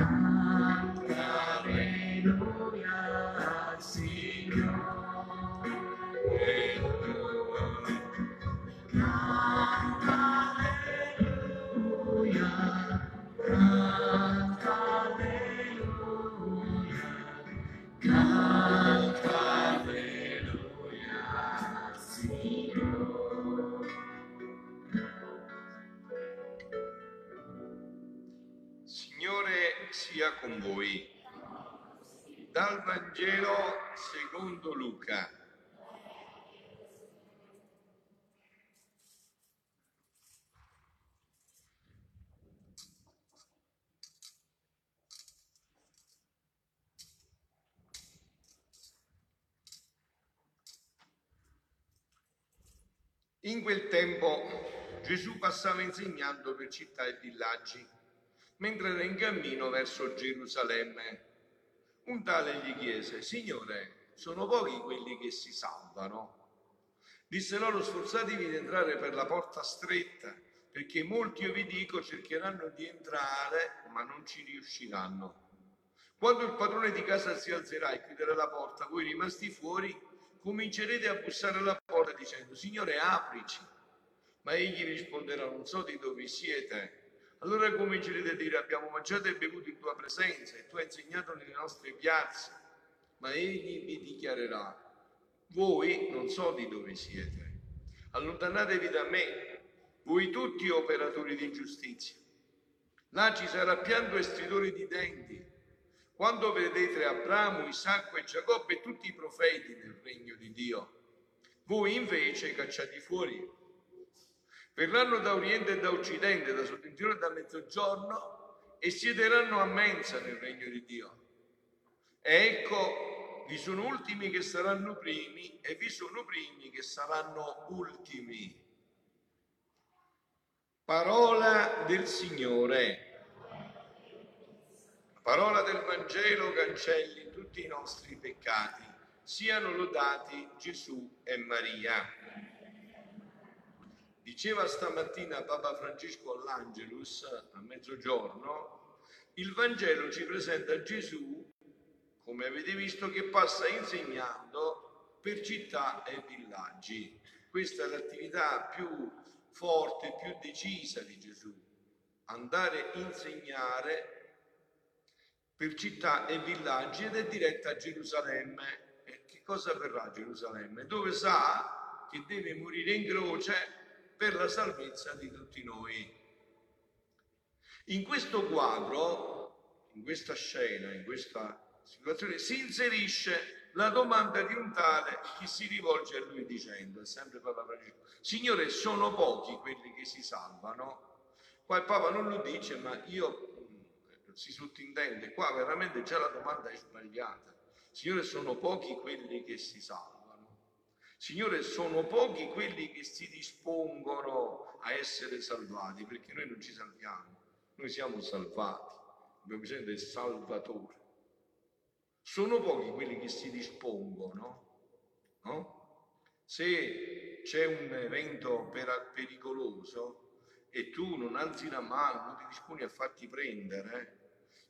Yeah. In quel tempo Gesù passava insegnando per città e villaggi, mentre era in cammino verso Gerusalemme. Un tale gli chiese, Signore, sono pochi quelli che si salvano? Disse loro, sforzatevi di entrare per la porta stretta, perché molti, io vi dico, cercheranno di entrare, ma non ci riusciranno. Quando il padrone di casa si alzerà e chiuderà la porta, voi rimasti fuori, comincerete a bussare alla porta dicendo, Signore, aprici. Ma egli risponderà, non so di dove siete. Allora comincerete a dire, abbiamo mangiato e bevuto in tua presenza e tu hai insegnato nelle nostre piazze. Ma egli vi dichiarerà, voi non so di dove siete. Allontanatevi da me, voi tutti operatori di giustizia. Là ci sarà pianto e stridore di denti, quando vedete Abramo, Isacco e Giacobbe tutti i profeti nel regno di Dio. Voi invece cacciati fuori. Verranno da oriente e da occidente, da settentrione e da mezzogiorno e siederanno a mensa nel regno di Dio. E ecco, vi sono ultimi che saranno primi e vi sono primi che saranno ultimi. Parola del Signore. La parola del Vangelo cancelli tutti i nostri peccati. Siano lodati Gesù e Maria. Diceva stamattina Papa Francesco all'Angelus a mezzogiorno, il Vangelo ci presenta Gesù, come avete visto, che passa insegnando per città e villaggi. Questa è l'attività più forte, più decisa di Gesù, andare a insegnare per città e villaggi ed è diretta a Gerusalemme. E che cosa verrà a Gerusalemme? Dove sa che deve morire in croce per la salvezza di tutti noi. In questo quadro, in questa scena, in questa situazione, si inserisce la domanda di un tale che si rivolge a lui dicendo, sempre Papa Francesco, Signore, sono pochi quelli che si salvano? Qua il Papa non lo dice, ma io si sottintende, qua veramente già la domanda è sbagliata. Signore, sono pochi quelli che si salvano. Signore, sono pochi quelli che si dispongono a essere salvati, perché noi non ci salviamo, noi siamo salvati, abbiamo bisogno del Salvatore. Sono pochi quelli che si dispongono, no? Se c'è un evento per- pericoloso e tu non alzi la mano, non ti disponi a farti prendere,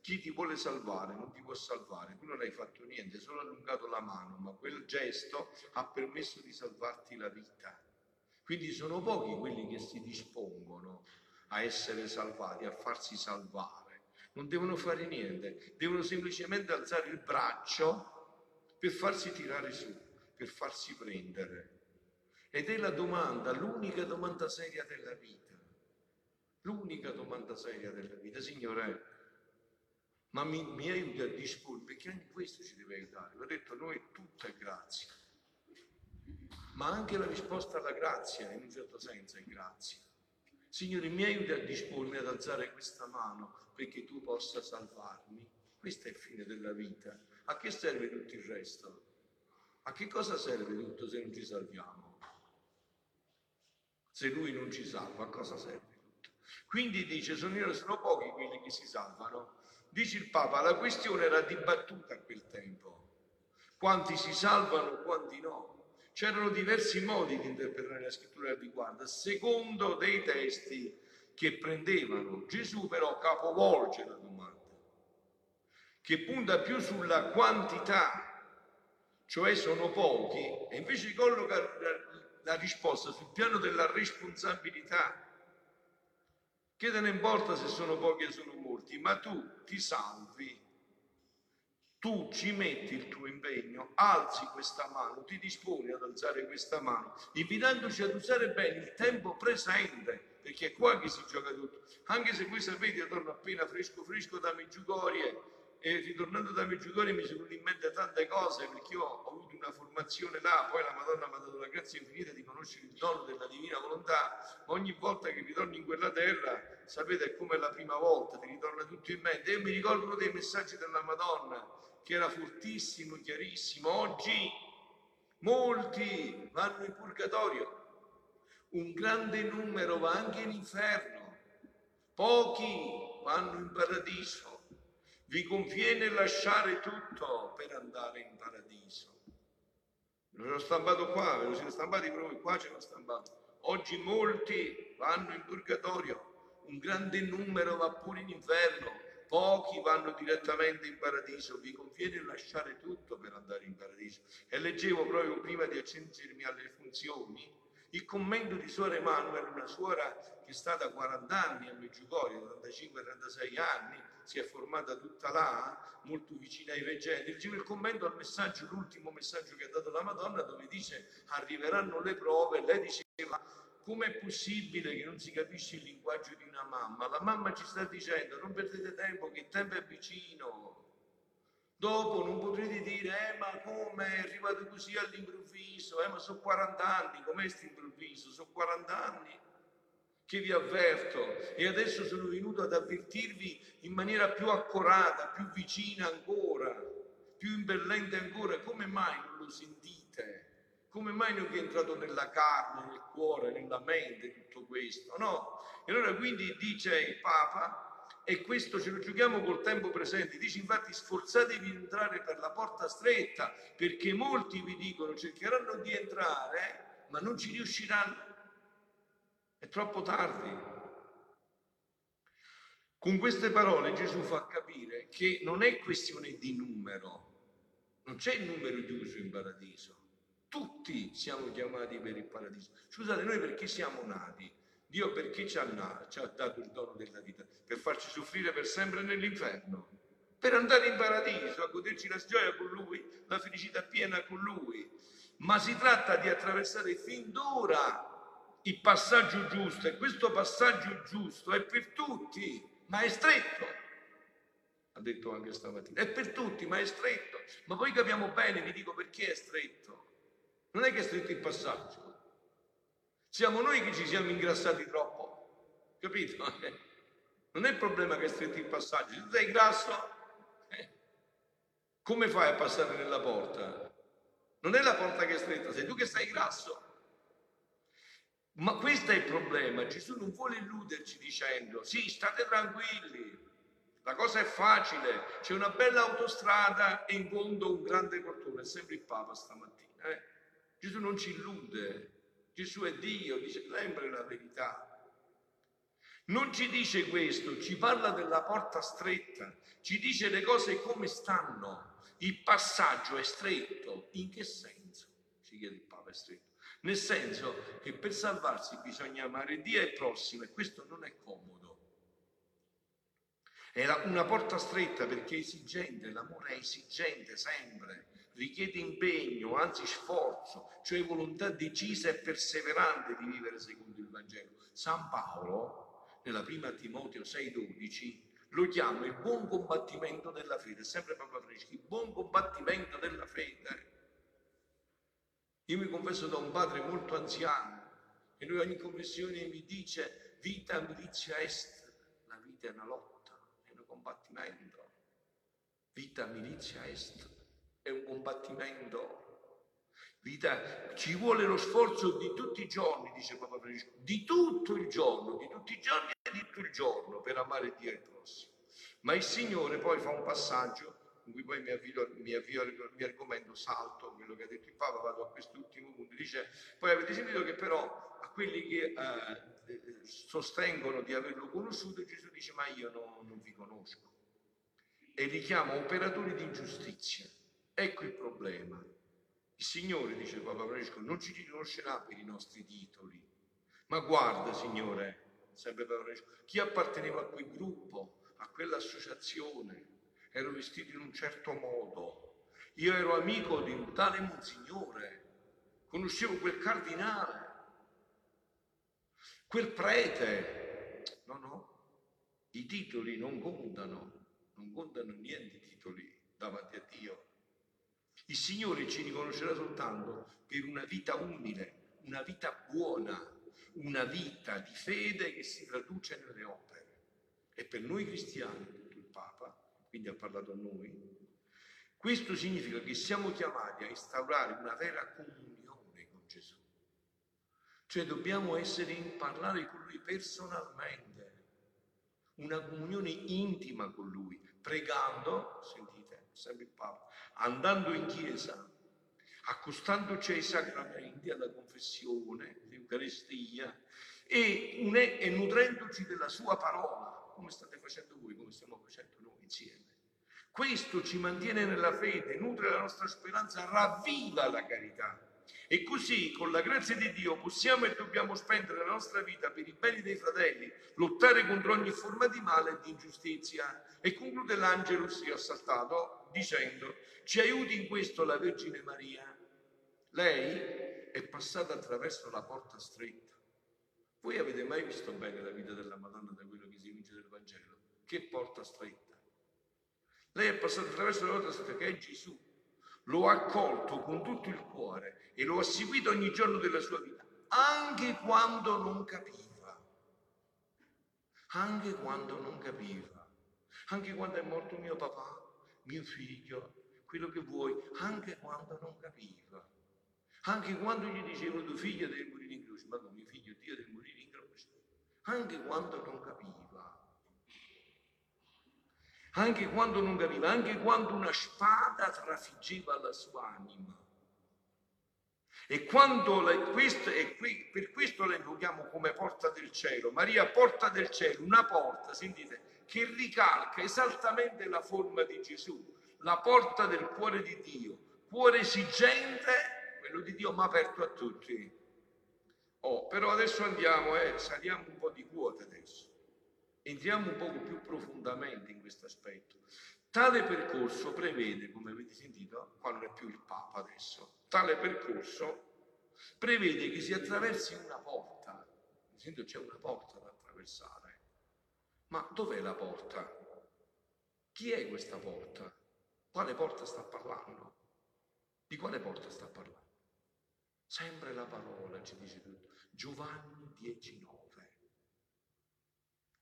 chi ti vuole salvare non ti può salvare, tu non hai fatto niente, hai solo allungato la mano, ma quel gesto ha permesso di salvarti la vita. Quindi sono pochi quelli che si dispongono a essere salvati, a farsi salvare. Non devono fare niente, devono semplicemente alzare il braccio per farsi tirare su, per farsi prendere. Ed è la domanda, l'unica domanda seria della vita. L'unica domanda seria della vita, Signore, ma mi, mi aiuta a disporre, perché anche questo ci deve aiutare. Vi ho detto, noi tutto è grazia, ma anche la risposta alla grazia, in un certo senso, è grazia. Signore, mi aiuti a dispormi ad alzare questa mano perché tu possa salvarmi. Questo è il fine della vita. A che serve tutto il resto? A che cosa serve tutto se non ci salviamo? Se lui non ci salva, a cosa serve tutto? Quindi dice, Signore, sono pochi quelli che si salvano. Dice il Papa, la questione era dibattuta a quel tempo. Quanti si salvano, quanti no. C'erano diversi modi di interpretare la scrittura al riguardo, secondo dei testi che prendevano. Gesù però capovolge la domanda. che punta più sulla quantità, cioè sono pochi, e invece colloca la risposta sul piano della responsabilità. Che te ne importa se sono pochi o sono molti, ma tu ti salvi tu ci metti il tuo impegno, alzi questa mano, ti disponi ad alzare questa mano, invitandoci ad usare bene il tempo presente, perché è qua che si gioca tutto. Anche se voi sapete, torno appena fresco fresco da Meggiugorie e ritornando da Meggiugorie mi sono in mente tante cose, perché io ho avuto una formazione là, poi la Madonna mi ha dato la grazia infinita di conoscere il dono della divina volontà. Ogni volta che ritorno in quella terra, sapete, è come la prima volta, ti ritorna tutto in mente. Io mi ricordo dei messaggi della Madonna che era fortissimo, chiarissimo. Oggi molti vanno in purgatorio, un grande numero va anche in inferno, pochi vanno in paradiso. Vi conviene lasciare tutto per andare in paradiso. Me l'ho stampato qua, ve lo siete stampati proprio qua, ce l'ho stampato. Oggi molti vanno in purgatorio, un grande numero va pure in inferno, pochi vanno direttamente in paradiso, vi conviene lasciare tutto per andare in paradiso. E leggevo proprio prima di accendermi alle funzioni il commento di Suora Emanuele, una suora che è stata 40 anni a Meggiugorio, 35-36 anni, si è formata tutta là, molto vicina ai reggenti. Leggevo il commento al messaggio, l'ultimo messaggio che ha dato la Madonna, dove dice arriveranno le prove, lei diceva com'è possibile che non si capisce il linguaggio di una mamma? La mamma ci sta dicendo non perdete tempo che il tempo è vicino. Dopo non potrete dire, eh ma come è arrivato così all'improvviso? Eh ma sono 40 anni, com'è questo improvviso? Sono 40 anni che vi avverto e adesso sono venuto ad avvertirvi in maniera più accurata, più vicina ancora, più imbellente ancora. Come mai non lo sentite? Come mai non vi è entrato nella carne, nel cuore, nella mente tutto questo? No. E allora quindi dice il Papa, e questo ce lo giochiamo col tempo presente, dice infatti sforzatevi di entrare per la porta stretta, perché molti vi dicono cercheranno di entrare, ma non ci riusciranno. È troppo tardi. Con queste parole Gesù fa capire che non è questione di numero, non c'è il numero chiuso in paradiso tutti siamo chiamati per il paradiso. Scusate, noi perché siamo nati? Dio perché ci ha, ci ha dato il dono della vita? Per farci soffrire per sempre nell'inferno? Per andare in paradiso, a goderci la gioia con Lui, la felicità piena con Lui. Ma si tratta di attraversare fin d'ora il passaggio giusto e questo passaggio giusto è per tutti, ma è stretto. Ha detto anche stamattina, è per tutti, ma è stretto. Ma poi capiamo bene, vi dico perché è stretto non è che è stretto il passaggio. Siamo noi che ci siamo ingrassati troppo. Capito? Non è il problema che è stretto il passaggio. Se tu sei grasso, eh, come fai a passare nella porta? Non è la porta che è stretta, sei tu che sei grasso. Ma questo è il problema. Gesù non vuole illuderci dicendo, sì, state tranquilli, la cosa è facile, c'è una bella autostrada e in fondo un grande portone, è sempre il Papa stamattina. Eh? Gesù non ci illude, Gesù è Dio, dice sempre la verità. Non ci dice questo, ci parla della porta stretta, ci dice le cose come stanno. Il passaggio è stretto. In che senso? Ci chiede il Papa, è stretto. Nel senso che per salvarsi bisogna amare Dio e il prossimo e questo non è comodo. È una porta stretta perché è esigente, l'amore è esigente sempre richiede impegno, anzi sforzo, cioè volontà decisa e perseverante di vivere secondo il Vangelo. San Paolo, nella prima Timoteo 6,12, lo chiama il buon combattimento della fede, sempre Papa Freschi, il buon combattimento della fede. Io mi confesso da un padre molto anziano e lui ogni confessione mi dice vita milizia est, la vita è una lotta, è un combattimento. Vita milizia est è un combattimento. Vita, ci vuole lo sforzo di tutti i giorni, dice Papa Francesco, di tutto il giorno, di tutti i giorni e di tutto il giorno per amare Dio e il prossimo. Ma il Signore poi fa un passaggio in cui poi mi avvio, mi avvio al mio argomento, salto quello che ha detto il Papa, vado a quest'ultimo punto. Dice, poi avete sentito che però a quelli che eh, sostengono di averlo conosciuto, Gesù dice, ma io no, non vi conosco. e li chiama operatori di giustizia. Ecco il problema. Il Signore, dice Papa Francesco, non ci riconoscerà per i nostri titoli. Ma guarda, Signore, sempre Papa Francesco, chi apparteneva a quel gruppo, a quell'associazione, ero vestito in un certo modo. Io ero amico di un tale Monsignore, conoscevo quel cardinale, quel prete. No, no, i titoli non contano, non contano niente i titoli davanti a Dio. Il Signore ci riconoscerà soltanto per una vita umile, una vita buona, una vita di fede che si traduce nelle opere. E per noi cristiani, ha detto il Papa, quindi ha parlato a noi, questo significa che siamo chiamati a instaurare una vera comunione con Gesù. Cioè dobbiamo essere in parlare con Lui personalmente, una comunione intima con Lui, pregando, sentite, sempre il Papa, andando in chiesa, accostandoci ai sacramenti, alla confessione, all'Eucaristia e, e nutrendoci della sua parola, come state facendo voi, come stiamo facendo noi insieme. Questo ci mantiene nella fede, nutre la nostra speranza, ravviva la carità. E così, con la grazia di Dio, possiamo e dobbiamo spendere la nostra vita per i beni dei fratelli, lottare contro ogni forma di male e di ingiustizia. E conclude l'Angelus che ha saltato dicendo, ci aiuti in questo la Vergine Maria. Lei è passata attraverso la porta stretta. Voi avete mai visto bene la vita della Madonna da quello che si evince del Vangelo? Che porta stretta? Lei è passata attraverso la porta stretta che è Gesù. Lo ha accolto con tutto il cuore e lo ha seguito ogni giorno della sua vita, anche quando non capiva. Anche quando non capiva. Anche quando è morto mio papà, mio figlio, quello che vuoi, anche quando non capiva. Anche quando gli dicevano tuo figlio deve morire in croce, ma mio figlio Dio deve morire in croce. Anche quando non capiva. Anche quando non capiva, anche quando una spada trafiggeva la sua anima. E, la, questo, e qui, per questo la invochiamo come porta del cielo. Maria, porta del cielo, una porta, sentite, che ricalca esattamente la forma di Gesù, la porta del cuore di Dio, cuore esigente, quello di Dio, ma aperto a tutti. Oh, però adesso andiamo, eh, saliamo un po' di quote adesso. Entriamo un po' più profondamente in questo aspetto. Tale percorso prevede, come avete sentito, qua non è più il Papa adesso, tale percorso prevede che si attraversi una porta. Sento c'è una porta da attraversare. Ma dov'è la porta? Chi è questa porta? Quale porta sta parlando? Di quale porta sta parlando? Sempre la parola ci dice tutto. Giovanni 19.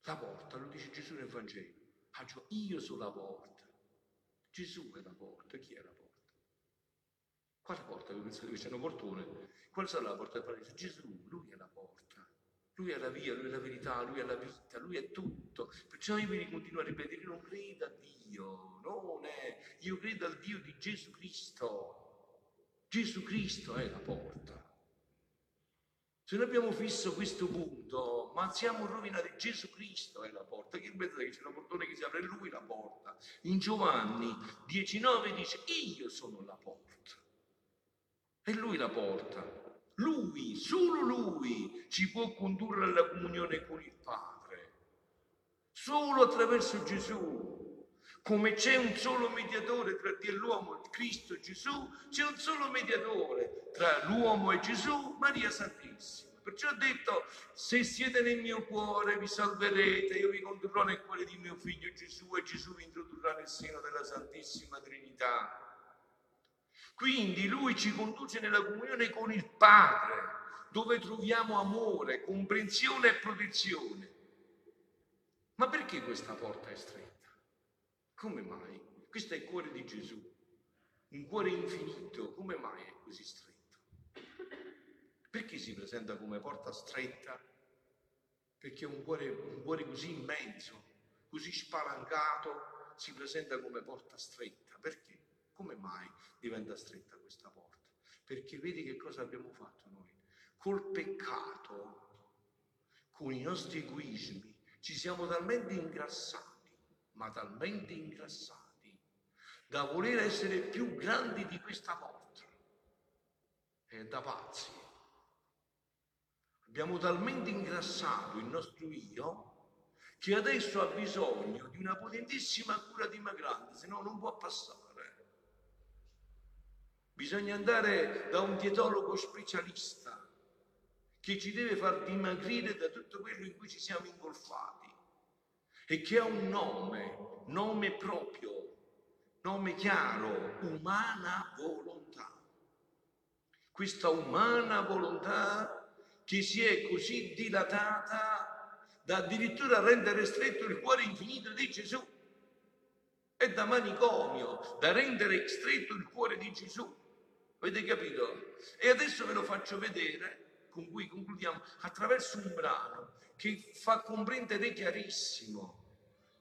La porta, lo dice Gesù nel Vangelo. Ah, io sono la porta. Gesù è la porta. Chi è la porta? Quale porta? Che pensate che c'è un portone? Quale sarà la porta del paradiso? Gesù, lui è la porta. Lui è la via, lui è la verità, lui è la vita, lui è tutto. Perciò io mi continuo a ripetere, io non credo a Dio, non è, io credo al Dio di Gesù Cristo. Gesù Cristo è la porta. Se noi abbiamo fisso questo punto, ma siamo rovinati, Gesù Cristo è la porta. Che pensate che c'è una portone che si apre, lui la porta. In Giovanni 19 dice, io sono la porta. È lui la porta. Lui, solo lui, ci può condurre alla comunione con il Padre. Solo attraverso Gesù. Come c'è un solo mediatore tra Dio e l'uomo, Cristo Gesù, c'è un solo mediatore tra l'uomo e Gesù, Maria Santissima. Perciò ho detto, se siete nel mio cuore vi salverete, io vi condurrò nel cuore di mio figlio Gesù e Gesù vi introdurrà nel seno della Santissima Trinità. Quindi lui ci conduce nella comunione con il Padre, dove troviamo amore, comprensione e protezione. Ma perché questa porta è stretta? Come mai? Questo è il cuore di Gesù, un cuore infinito, come mai è così stretto? Perché si presenta come porta stretta? Perché un cuore, un cuore così immenso, così spalancato, si presenta come porta stretta. Perché? Come mai diventa stretta questa porta? Perché vedi che cosa abbiamo fatto noi? Col peccato, con i nostri egoismi, ci siamo talmente ingrassati, ma talmente ingrassati, da voler essere più grandi di questa porta. È da pazzi. Abbiamo talmente ingrassato il nostro io che adesso ha bisogno di una potentissima cura dimagrante, se no non può passare. Bisogna andare da un dietologo specialista che ci deve far dimagrire da tutto quello in cui ci siamo ingolfati e che ha un nome, nome proprio, nome chiaro, umana volontà. Questa umana volontà che si è così dilatata da addirittura rendere stretto il cuore infinito di Gesù. È da manicomio, da rendere stretto il cuore di Gesù. Avete capito? E adesso ve lo faccio vedere, con cui concludiamo, attraverso un brano che fa comprendere chiarissimo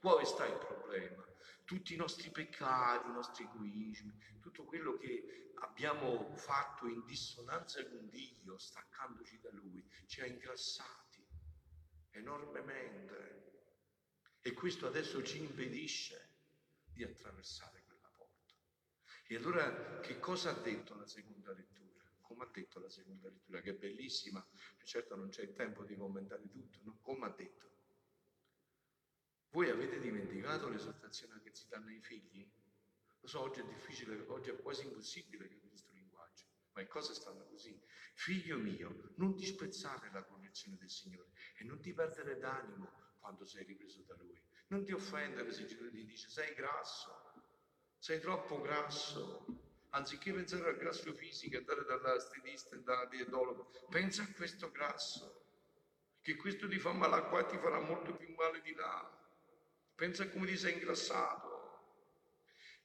dove sta il problema. Tutti i nostri peccati, i nostri egoismi, tutto quello che abbiamo fatto in dissonanza con Dio, staccandoci da Lui, ci ha ingrassati enormemente. E questo adesso ci impedisce di attraversare quella porta. E allora che cosa ha detto la seconda lettura? Come ha detto la seconda lettura, che è bellissima, certo non c'è il tempo di commentare tutto, no? come ha detto? Voi avete dimenticato l'esortazione che si danno ai figli? Lo so, oggi è difficile, oggi è quasi impossibile capire questo linguaggio, ma le cose stanno così. Figlio mio, non disprezzare la correzione del Signore e non ti perdere d'animo quando sei ripreso da Lui. Non ti offendere se Signore ti dice sei grasso, sei troppo grasso. Anziché pensare al grasso fisico, andare dalla stilista e dalla dietologa, pensa a questo grasso, che questo ti fa male qua e ti farà molto più male di là. Pensa a come ti sei ingrassato.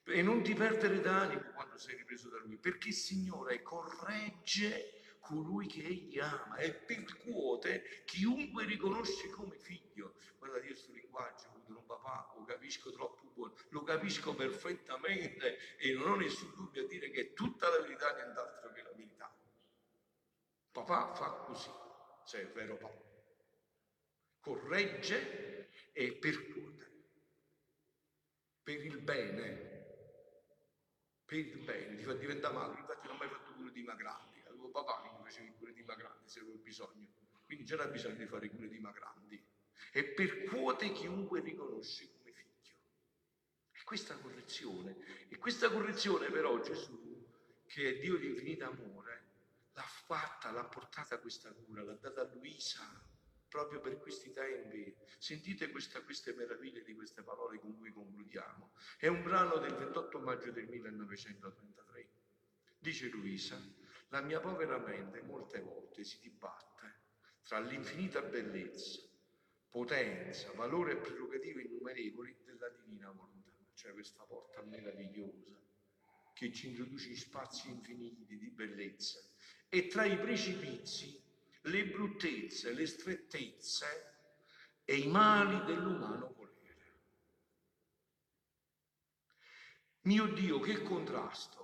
E non ti perdere d'animo quando sei ripreso da Lui, perché il Signore corregge colui che Egli ama e percuote chiunque riconosce come figlio. Guarda, io questo linguaggio, avuto un papà, lo capisco troppo buono, lo capisco perfettamente e non ho nessun dubbio a dire che è tutta la verità nient'altro che la verità. Papà fa così, se è vero papà. Corregge e percuote per il bene, per il bene, ti fa diventare magro, infatti non ho mai fatto cure dimagranti, avevo papà che mi faceva cure dimagranti se avevo bisogno, quindi c'era bisogno di fare cure dimagranti e percuote chiunque riconosce come figlio. E questa correzione, e questa correzione però Gesù, che è Dio di infinito amore, l'ha fatta, l'ha portata questa cura, l'ha data a Luisa, proprio per questi tempi. Sentite questa, queste meraviglie di queste parole con cui concludiamo. È un brano del 28 maggio del 1933. Dice Luisa, la mia povera mente molte volte si dibatte tra l'infinita bellezza, potenza, valore e prerogative innumerevoli della divina volontà. C'è questa porta meravigliosa che ci introduce in spazi infiniti di bellezza e tra i precipizi le bruttezze, le strettezze e i mali dell'umano volere. Mio Dio, che contrasto!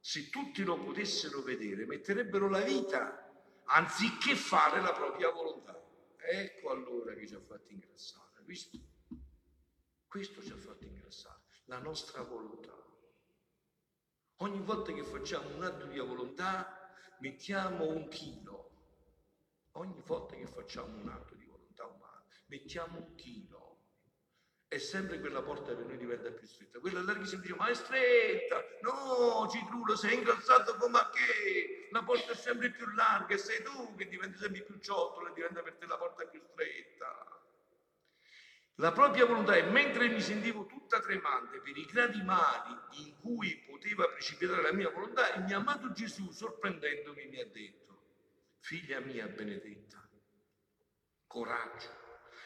Se tutti lo potessero vedere, metterebbero la vita anziché fare la propria volontà. Ecco allora che ci ha fatto ingrassare, visto? Questo ci ha fatto ingrassare, la nostra volontà. Ogni volta che facciamo un atto di volontà, mettiamo un chilo ogni volta che facciamo un atto di volontà umana, mettiamo un chilo, e sempre quella porta per noi diventa più stretta. Quella larghissima dice, ma è stretta! No, Citrulo, sei incazzato come a che? La porta è sempre più larga e sei tu che diventi sempre più ciottolo e diventa per te la porta più stretta. La propria volontà e mentre mi sentivo tutta tremante per i gradi mali in cui poteva precipitare la mia volontà, il mio amato Gesù, sorprendendomi, mi ha detto, figlia mia benedetta, coraggio,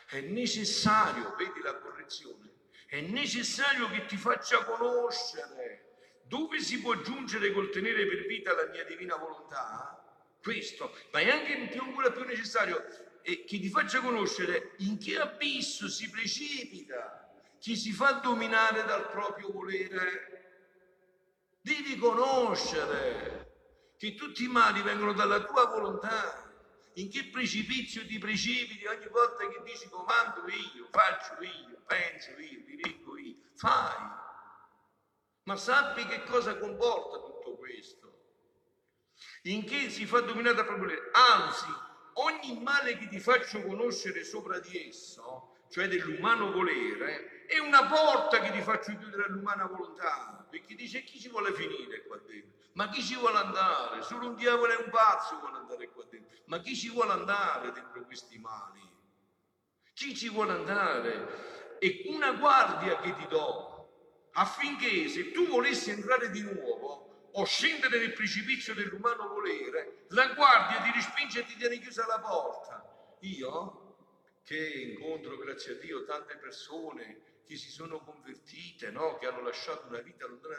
è necessario, vedi la correzione, è necessario che ti faccia conoscere dove si può giungere col tenere per vita la mia divina volontà, questo, ma è anche più, ancora più necessario che ti faccia conoscere in che abisso si precipita chi si fa dominare dal proprio volere. Devi conoscere che tutti i mali vengono dalla tua volontà. In che precipizio ti precipiti ogni volta che dici comando io, faccio io, penso io, dirigo io, fai. Ma sappi che cosa comporta tutto questo. In che si fa dominare da problemi. Anzi, ogni male che ti faccio conoscere sopra di esso, cioè dell'umano volere, è una porta che ti faccio chiudere all'umana volontà. Perché dice chi ci vuole finire qua dentro? Ma chi ci vuole andare? Solo un diavolo e un pazzo vuole andare qua dentro. Ma chi ci vuole andare dentro questi mali? Chi ci vuole andare? E una guardia che ti do affinché se tu volessi entrare di nuovo o scendere nel precipizio dell'umano volere, la guardia ti respinge e ti tiene chiusa la porta. Io, che incontro, grazie a Dio, tante persone che si sono convertite, no? che hanno lasciato una vita lontana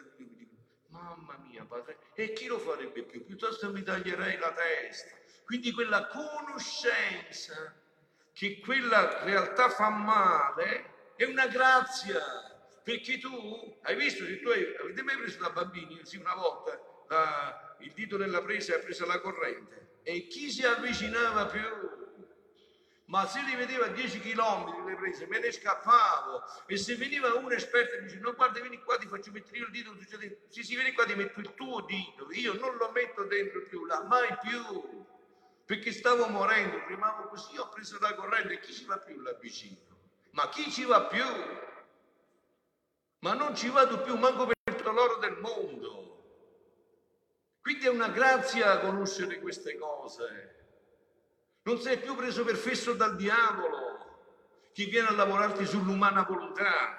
mamma mia, padre, e chi lo farebbe più? Piuttosto mi taglierei la testa. Quindi quella conoscenza che quella realtà fa male è una grazia, perché tu hai visto, se tu hai, avete mai preso da bambini, sì una volta, la, il dito nella presa ha preso la corrente, e chi si avvicinava più? Ma se li vedeva a 10 km le prese, me ne scappavo. E se veniva un esperto e mi dice, no guarda, vieni qua, ti faccio mettere io il dito, tu sì, sì, vieni qua, ti metto il tuo dito, io non lo metto dentro più là, mai più perché stavo morendo, rimavo così, ho preso la corrente, chi ci va più là vicino? Ma chi ci va più? Ma non ci vado più, manco per l'oro del mondo. Quindi è una grazia conoscere queste cose. Non sei più preso per fesso dal diavolo, che viene a lavorarti sull'umana volontà.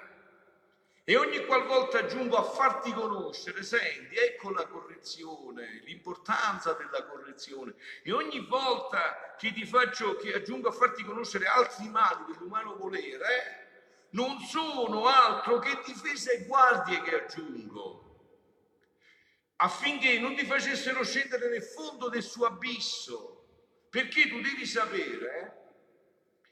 E ogni qualvolta aggiungo a farti conoscere, senti, ecco la correzione, l'importanza della correzione. E ogni volta che ti faccio, che aggiungo a farti conoscere altri mali dell'umano volere, non sono altro che difese e guardie che aggiungo, affinché non ti facessero scendere nel fondo del suo abisso. Perché tu devi sapere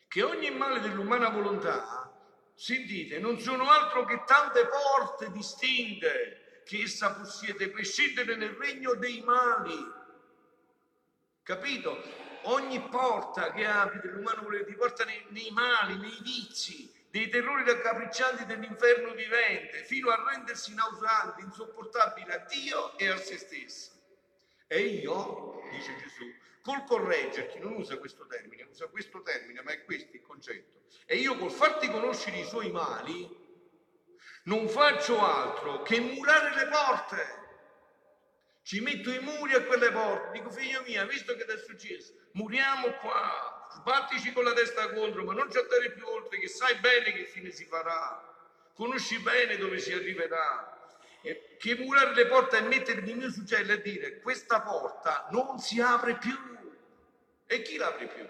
che ogni male dell'umana volontà sentite, non sono altro che tante porte distinte che essa possiede per scendere nel regno dei mali. Capito? Ogni porta che apri dell'umano volere ti porta nei, nei mali, nei vizi, dei terrori raccapriccianti dell'inferno vivente, fino a rendersi nauseante, insopportabile a Dio e a se stesso. E io, dice Gesù, col correggerti, non usa questo termine, usa questo termine, ma è questo il concetto. E io col farti conoscere i suoi mali, non faccio altro che murare le porte. Ci metto i muri a quelle porte. Dico, figlio mia, visto che ti è successo, muriamo qua, sbattici con la testa contro, ma non ci andare più oltre, che sai bene che fine si farà. Conosci bene dove si arriverà che murare le porte e mettermi il mio succello e dire questa porta non si apre più. E chi l'apre più?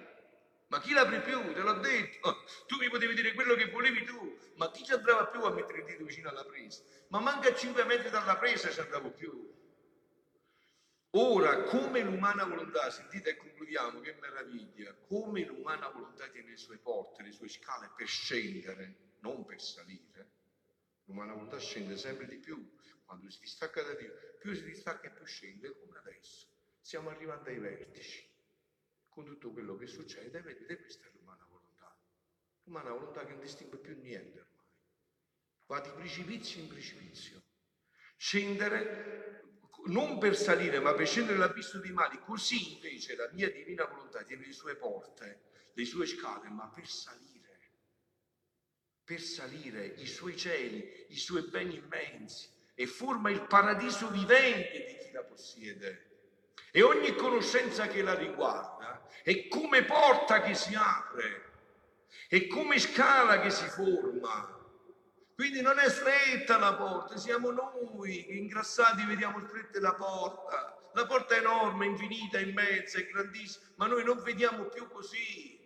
Ma chi l'apre più? Te l'ho detto. Tu mi potevi dire quello che volevi tu, ma chi ci andava più a mettere il dito vicino alla presa? Ma manca a 5 metri dalla presa ci andavo più. Ora, come l'umana volontà, sentite e concludiamo, che meraviglia, come l'umana volontà tiene le sue porte, le sue scale per scendere, non per salire. L'umana volontà scende sempre di più, quando si distacca da Dio, più si distacca e più scende, come adesso. Stiamo arrivando ai vertici. Con tutto quello che succede, vedete, questa è l'umana volontà. L'umana volontà che non distingue più niente ormai. Va di precipizio in precipizio. Scendere non per salire, ma per scendere l'abisso dei mali. Così invece la mia divina volontà tiene le sue porte, le sue scale, ma per salire per salire i suoi cieli, i suoi beni immensi e forma il paradiso vivente di chi la possiede. E ogni conoscenza che la riguarda è come porta che si apre, è come scala che si forma. Quindi non è stretta la porta, siamo noi che ingrassati vediamo stretta la porta. La porta è enorme, infinita, immensa, è grandissima, ma noi non vediamo più così.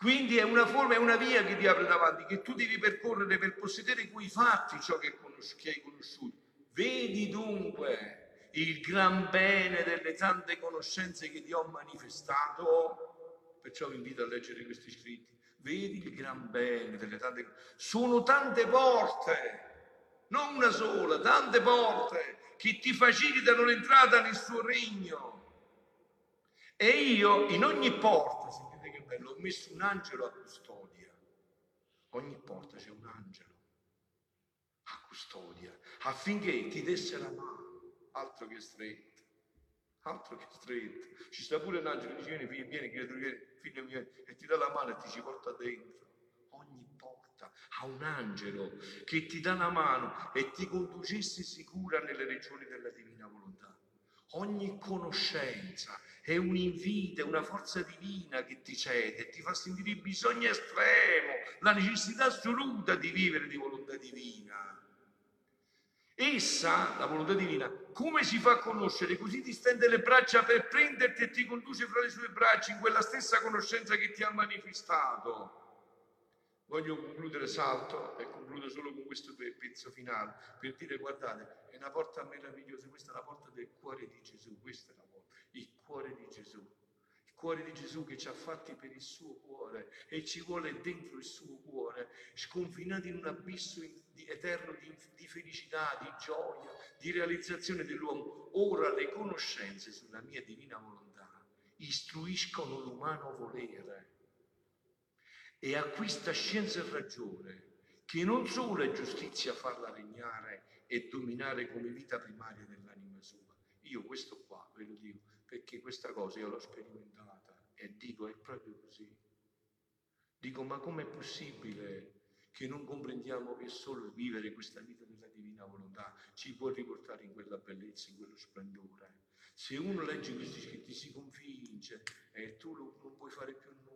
Quindi è una forma, è una via che ti apre davanti, che tu devi percorrere per possedere quei fatti ciò che, che hai conosciuto. Vedi dunque il gran bene delle tante conoscenze che ti ho manifestato, perciò vi invito a leggere questi scritti. Vedi il gran bene delle tante conoscenze. Sono tante porte, non una sola, tante porte che ti facilitano l'entrata nel suo regno. E io in ogni porta, ho messo un angelo a custodia. Ogni porta c'è un angelo a custodia, affinché ti desse la mano, altro che stretto, altro che stretto. Ci sta pure un angelo che dice, vieni, figlio, vieni, creatura, vieni, figlio mio, e ti dà la mano e ti ci porta dentro. Ogni porta ha un angelo che ti dà la mano e ti conducesse sicura nelle regioni della divina volontà. Ogni conoscenza è un invito, una forza divina che ti cede, ti fa sentire il bisogno estremo, la necessità assoluta di vivere di volontà divina. Essa, la volontà divina, come si fa a conoscere? Così ti stende le braccia per prenderti e ti conduce fra le sue braccia in quella stessa conoscenza che ti ha manifestato. Voglio concludere salto e concludo solo con questo pezzo finale per dire guardate, è una porta meravigliosa, questa è la porta del cuore di Gesù, questa è la porta, il cuore di Gesù. Il cuore di Gesù che ci ha fatti per il suo cuore e ci vuole dentro il suo cuore, sconfinati in un abisso eterno di, di felicità, di gioia, di realizzazione dell'uomo. Ora le conoscenze sulla mia divina volontà istruiscono l'umano volere e acquista scienza e ragione, che non solo è giustizia farla regnare e dominare come vita primaria dell'anima sua. Io questo qua ve lo dico perché questa cosa io l'ho sperimentata e dico è proprio così. Dico ma com'è possibile che non comprendiamo che solo vivere questa vita della divina volontà ci può riportare in quella bellezza, in quello splendore? Se uno legge questi scritti si convince e tu non puoi fare più nulla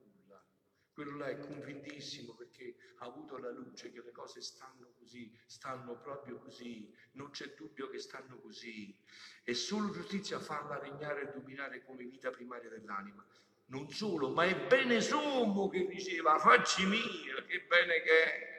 quello là è convintissimo perché ha avuto la luce che le cose stanno così, stanno proprio così, non c'è dubbio che stanno così. È solo giustizia farla regnare e dominare come vita primaria dell'anima. Non solo, ma è bene sommo che diceva, facci mia, che bene che è.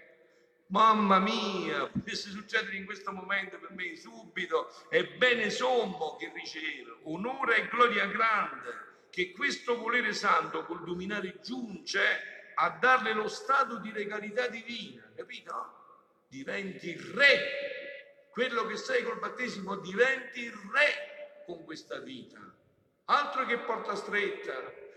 Mamma mia, potesse succedere in questo momento per me subito, è bene sommo che riceve, onore e gloria grande che questo volere santo col dominare giunge a darle lo stato di regalità divina, capito? Diventi re, quello che sei col battesimo diventi re con questa vita. Altro che porta stretta,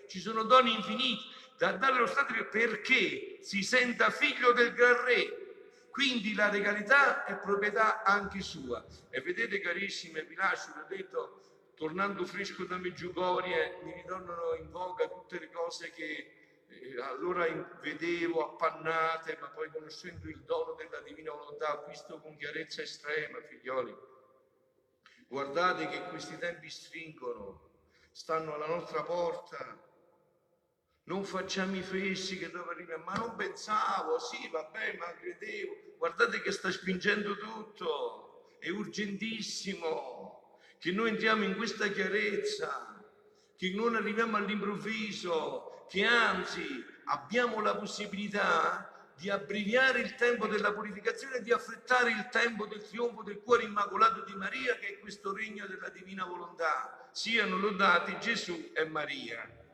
ci sono doni infiniti da dare lo stato perché si senta figlio del gran re. Quindi la regalità è proprietà anche sua. E vedete carissime, vi lascio, vi ho detto, tornando fresco da Meggiugorie, mi ritornano in voga tutte le cose che eh, allora vedevo appannate, ma poi conoscendo il dono della divina volontà, ho visto con chiarezza estrema, figlioli. Guardate che questi tempi stringono, stanno alla nostra porta. Non facciamo i fessi che dove arriviamo, ma non pensavo, sì, vabbè, ma credevo. Guardate che sta spingendo tutto, è urgentissimo che noi entriamo in questa chiarezza, che non arriviamo all'improvviso, che anzi abbiamo la possibilità di abbreviare il tempo della purificazione di affrettare il tempo del trionfo del cuore immacolato di Maria, che è questo regno della divina volontà. Siano lodati Gesù e Maria.